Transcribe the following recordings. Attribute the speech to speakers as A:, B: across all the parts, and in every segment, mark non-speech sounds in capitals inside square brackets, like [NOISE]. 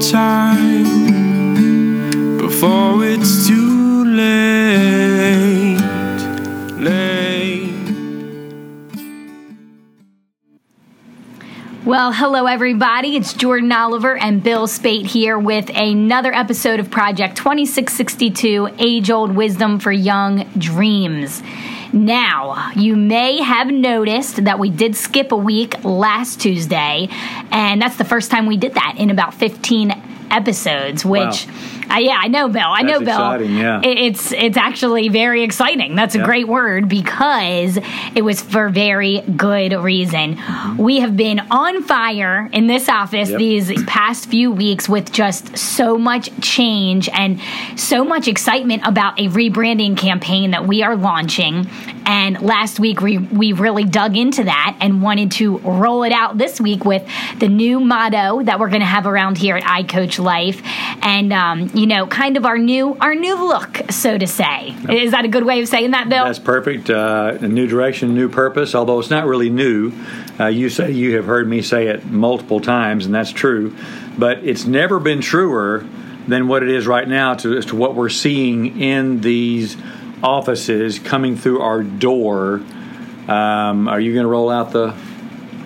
A: time
B: Well, hello, everybody. It's Jordan Oliver and Bill Spate here with another episode of Project 2662 Age Old Wisdom for Young Dreams. Now, you may have noticed that we did skip a week last Tuesday, and that's the first time we did that in about 15 episodes, which.
C: Wow.
B: Uh, yeah, I know, Bill. I know,
C: That's
B: Bill.
C: exciting, yeah.
B: It- it's it's actually very exciting. That's a
C: Yeah.
B: great word because it was for very good reason.
C: Mm-hmm.
B: We have been on fire in this office
C: Yep.
B: these past few weeks with just so much change and so much excitement about a rebranding campaign that we are launching. And last week we we really dug into that and wanted to roll it out this week with the new motto that we're going to have around here at I Coach Life, and um, you know, kind of our new our new look, so to say. Is that a good way of saying that, Bill?
C: That's perfect. Uh, a new direction, new purpose. Although it's not really new, uh, you say you have heard me say it multiple times, and that's true. But it's never been truer than what it is right now to, as to what we're seeing in these offices coming through our door. Um, are you going to roll out the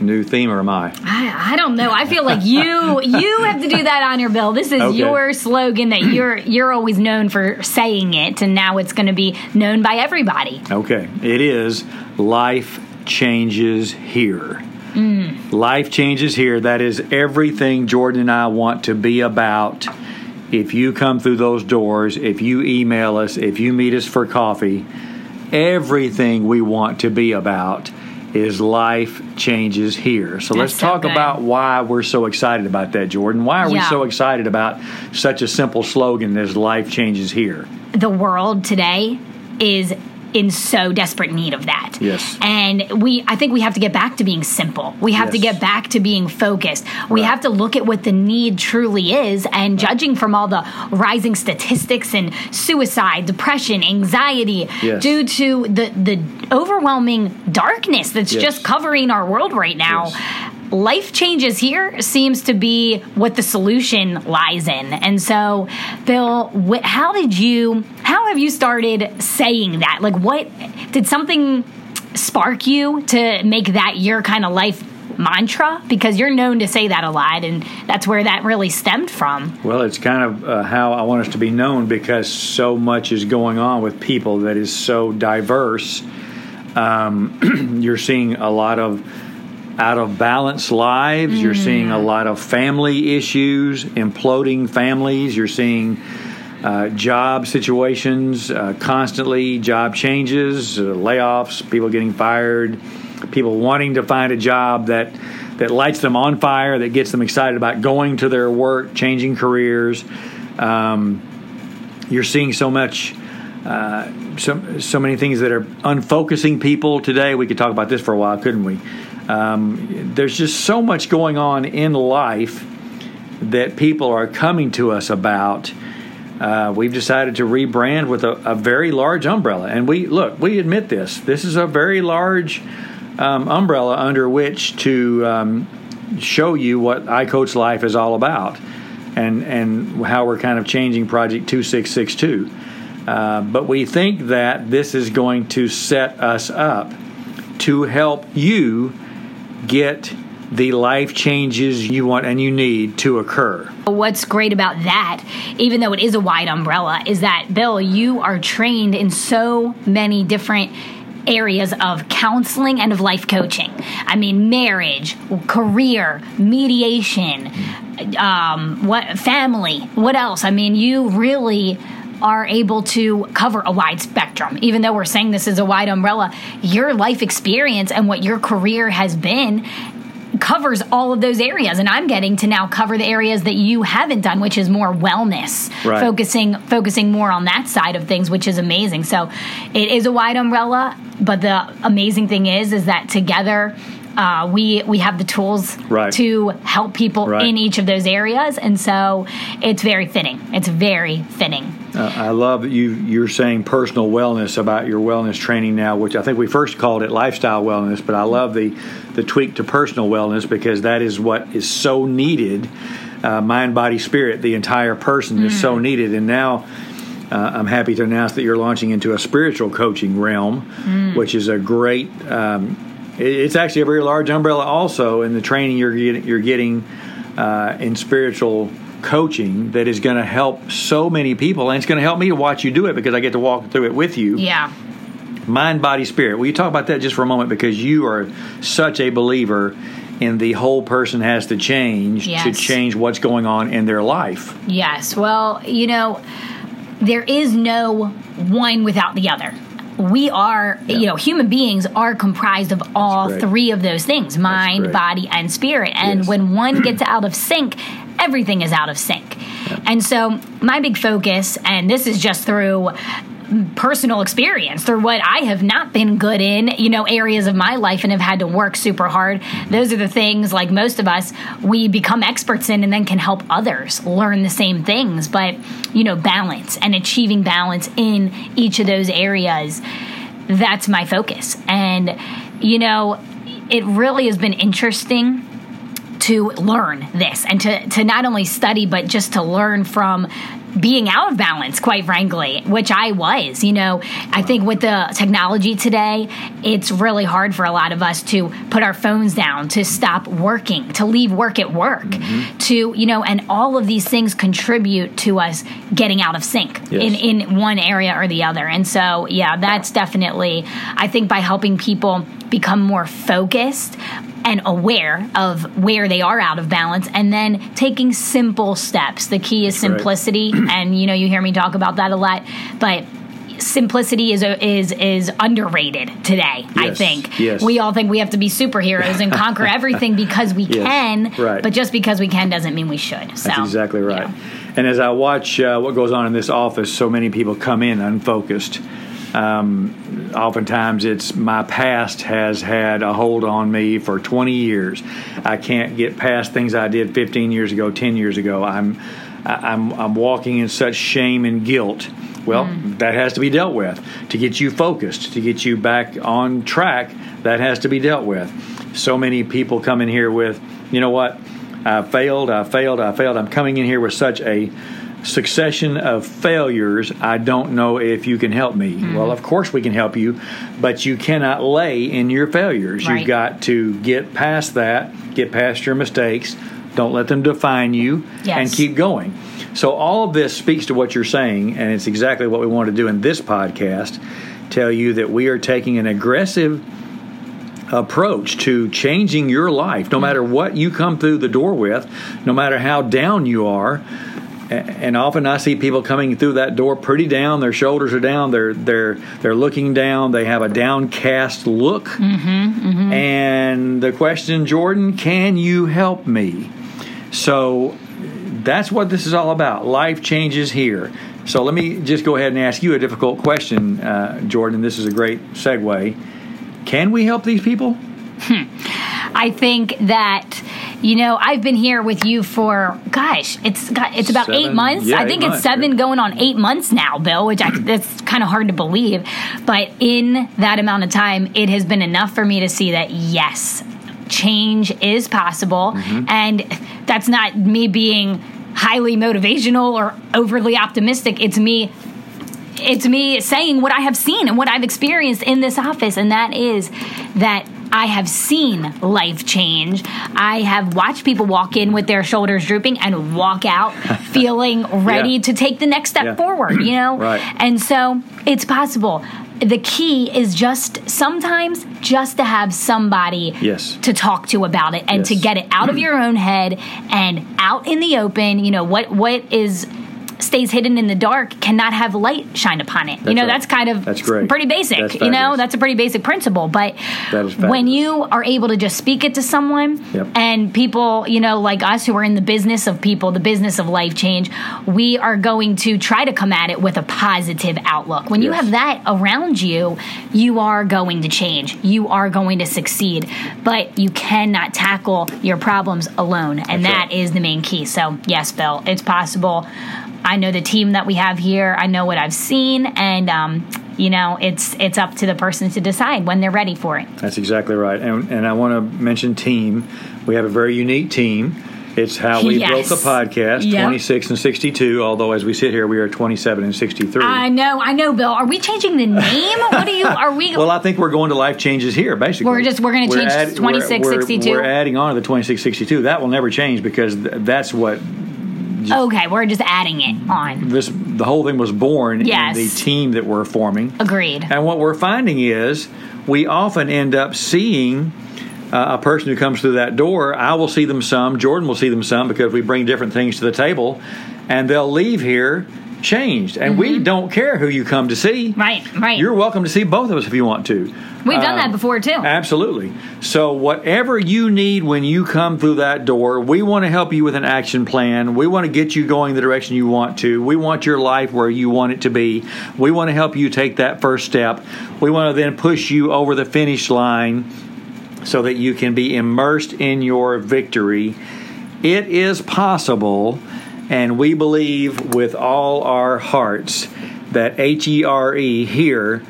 C: new theme, or am I?
B: I, I don't know. I feel like you [LAUGHS] you have to do that on your bill. This is
C: Okay.
B: your slogan that [CLEARS THROAT] you're you're always known for saying it, and now it's going to be known by everybody.
C: Okay, it is life changes here. Mm. Life changes here. That is everything Jordan and I want to be about. If you come through those doors, if you email us, if you meet us for coffee, everything we want to be about is life changes here. So let's
B: That's so
C: talk about why we're so excited about that, Jordan. Why are we so excited about such a simple slogan as life changes here?
B: the world today is in so desperate need of that.
C: Yes.
B: And we I think we have to get back to being simple. We have to get back to being focused. We
C: Right.
B: have to look at what the need truly is and judging from all the rising statistics and suicide, depression, anxiety
C: Yes.
B: due to the the overwhelming darkness that's
C: Yes.
B: just covering our world right now. Life changes here seems to be what the solution lies in. And so, Bill, wh- how did you, how have you started saying that? Like, what, did something spark you to make that your kind of life mantra? Because you're known to say that a lot, and that's where that really stemmed from.
C: Well, it's kind of uh, how I want us to be known because so much is going on with people that is so diverse. Um, [CLEARS THROAT] you're seeing a lot of out of balance lives. You're seeing a lot of family issues, imploding families. You're seeing uh, job situations uh, constantly, job changes, uh, layoffs, people getting fired, people wanting to find a job that that lights them on fire, that gets them excited about going to their work, changing careers. Um, you're seeing so much. Uh, so, so many things that are unfocusing people today. We could talk about this for a while, couldn't we? Um, there's just so much going on in life that people are coming to us about. Uh, we've decided to rebrand with a, a very large umbrella, and we look. We admit this. This is a very large um, umbrella under which to um, show you what I Coach Life is all about, and and how we're kind of changing Project Two Six Six Two. Uh, but we think that this is going to set us up to help you get the life changes you want and you need to occur.
B: What's great about that, even though it is a wide umbrella, is that, Bill, you are trained in so many different areas of counseling and of life coaching. I mean, marriage, career, mediation, um, what family, what else? I mean, you really are able to cover a wide spectrum. Even though we're saying this is a wide umbrella, your life experience and what your career has been covers all of those areas and I'm getting to now cover the areas that you haven't done which is more wellness
C: Right.
B: focusing focusing more on that side of things which is amazing so it is a wide umbrella but the amazing thing is is that together uh, we we have the tools
C: Right.
B: to help people
C: Right.
B: in each of those areas and so it's very fitting it's very fitting
C: Uh, I love that you you're saying personal wellness about your wellness training now, which I think we first called it lifestyle wellness, but I love the the tweak to personal wellness because that is what is so needed uh, mind, body, spirit, the entire person is so needed. And now uh, I'm happy to announce that you're launching into a spiritual coaching realm, which is a great. Um, it- it's actually a very large umbrella, also in the training you're getting, you're getting uh, in spiritual coaching that is going to help so many people, and it's going to help me to watch you do it because I get to walk through it with you
B: Yeah.
C: mind, body, spirit. Will you talk about that just for a moment? Because you are such a believer in the whole person has to change to change what's going on in their life.
B: Yes. Well, you know, there is no one without the other. We are, you know, human beings are comprised of all three of those things mind, body, and spirit. And
C: Yes.
B: when one [CLEARS THROAT] gets out of sync, everything is out of sync. And so, my big focus, and this is just through personal experience through what I have not been good in, you know, areas of my life and have had to work super hard. Those are the things, like most of us, we become experts in and then can help others learn the same things. But, you know, balance and achieving balance in each of those areas, that's my focus. And, you know, it really has been interesting to learn this and to, to not only study but just to learn from being out of balance quite frankly which i was you know. I think with the technology today it's really hard for a lot of us to put our phones down to stop working to leave work at work mm-hmm. to you know and all of these things contribute to us getting out of sync
C: Yes.
B: in in one area or the other. And so yeah that's definitely i think by helping people become more focused and aware of where they are out of balance and then taking simple steps the key is
C: right.
B: simplicity [CLEARS THROAT] and you know you hear me talk about that a lot but simplicity is is is underrated today i think
C: yes.
B: we all think we have to be superheroes and conquer [LAUGHS] everything because we
C: Yes,
B: can
C: right.
B: but just because we can doesn't mean we should so
C: That's exactly right.
B: yeah.
C: And as I watch uh, what goes on in this office, so many people come in unfocused. Um, oftentimes, it's my past has had a hold on me for 20 years. I can't get past things I did 15 years ago, 10 years ago. I'm I'm I'm walking in such shame and guilt. Well, that has to be dealt with to get you focused, to get you back on track. That has to be dealt with. So many people come in here with, you know what? I failed, I failed, I failed. I'm coming in here with such a succession of failures. I don't know if you can help me. Mm-hmm. Well, of course we can help you, but you cannot lay in your failures.
B: Right.
C: You've got to get past that, get past your mistakes. Don't let them define you
B: Yes.
C: and keep going. So, all of this speaks to what you're saying, and it's exactly what we want to do in this podcast tell you that we are taking an aggressive approach to changing your life, no mm-hmm. matter what you come through the door with, no matter how down you are. And often I see people coming through that door pretty down. Their shoulders are down. They're they're they're looking down. They have a downcast look. And the question, Jordan, can you help me? So that's what this is all about. Life changes here. So let me just go ahead and ask you a difficult question, uh, Jordan. This is a great segue. Can we help these people?
B: I think that you know I've been here with you for gosh, it's got it's about
C: Seven-
B: eight months.
C: yeah,
B: I think it's
C: months,
B: seven
C: yeah.
B: going on eight months now, Bill. Which I, [CLEARS THROAT] that's kind of hard to believe, but in that amount of time, it has been enough for me to see that yes, change is possible,
C: Mm-hmm.
B: and that's not me being highly motivational or overly optimistic. It's me it's me saying what I have seen and what I've experienced in this office, and that is that I have seen life change. I have watched people walk in with their shoulders drooping and walk out [LAUGHS] feeling ready
C: Yeah.
B: to take the next step
C: Yeah.
B: forward, you know? [CLEARS THROAT]
C: Right.
B: And so it's possible. The key is just sometimes just to have somebody
C: Yes.
B: to talk to about it and to get it out of your own head and out in the open. You know what what is stays hidden in the dark cannot have light shine upon it. you know
C: right.
B: that's kind of
C: That's great.
B: pretty basic.
C: That's
B: you know that's a pretty basic principle. But when you are able to just speak it to someone
C: Yep.
B: and people, you know, like us who are in the business of people, the business of life change, we are going to try to come at it with a positive outlook. When you have that around you, you are going to change. You are going to succeed. But you cannot tackle your problems alone. And
C: That's
B: that
C: right.
B: is the main key. So, yes, Bill, it's possible. I know the team that we have here. I know what I've seen, and um, you know, it's it's up to the person to decide when they're ready for it.
C: That's exactly right. And, and I want to mention team. We have a very unique team. It's how we
B: Yes.
C: built the podcast,
B: Yep.
C: 26 and 62, although as we sit here, we are 27 and 63.
B: I know, I know, Bill. Are we changing the name? What are you? [LAUGHS] Are we?
C: well, I think we're going to life changes here, basically.
B: We're just- we're gonna change
C: add-
B: 26,
C: we're-
B: 62?
C: We're adding on to the 26, 62. That will never change because th- that's what
B: okay, we're just adding it on.
C: this the whole thing was born
B: Yes.
C: in the team that we're forming.
B: Agreed.
C: And what we're finding is we often end up seeing uh, a person who comes through that door. I will see them some, Jordan will see them some because we bring different things to the table, and they'll leave here changed. And we don't care who you come to see.
B: Mm-hmm. Right, right.
C: You're welcome to see both of us if you want to.
B: We've done that um, before too.
C: Absolutely. So, whatever you need when you come through that door, we want to help you with an action plan. We want to get you going the direction you want to. We want your life where you want it to be. We want to help you take that first step. We want to then push you over the finish line so that you can be immersed in your victory. It is possible, and we believe with all our hearts that H E R E here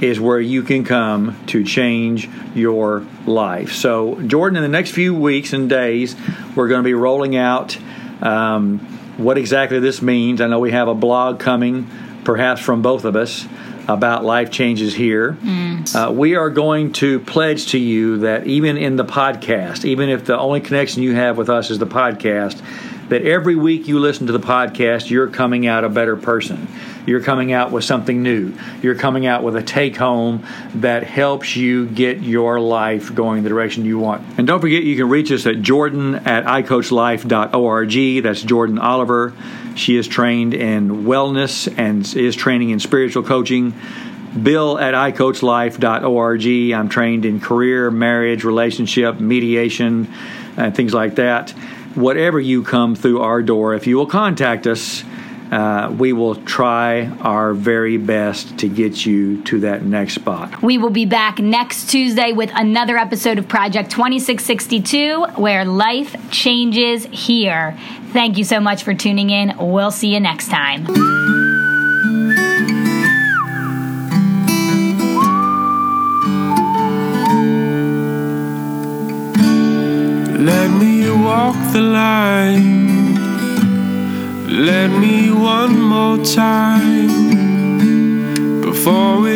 C: is where you can come to change your life. So, Jordan, in the next few weeks and days, we're going to be rolling out um, what exactly this means. I know we have a blog coming, perhaps from both of us, about life changes here. Uh, we are going to pledge to you that even in the podcast, even if the only connection you have with us is the podcast, that every week you listen to the podcast, you're coming out a better person. You're coming out with something new. You're coming out with a take home that helps you get your life going the direction you want. And don't forget, you can reach us at jordan at icoachlife.org. That's Jordan Oliver. She is trained in wellness and is training in spiritual coaching. Bill at icoachlife.org. I'm trained in career, marriage, relationship, mediation, and things like that. Whatever you come through our door, if you will contact us, uh, we will try our very best to get you to that next spot.
B: We will be back next Tuesday with another episode of Project 2662 where life changes here. Thank you so much for tuning in. We'll see you next time.
A: Let me walk the line. Let me one more time before it's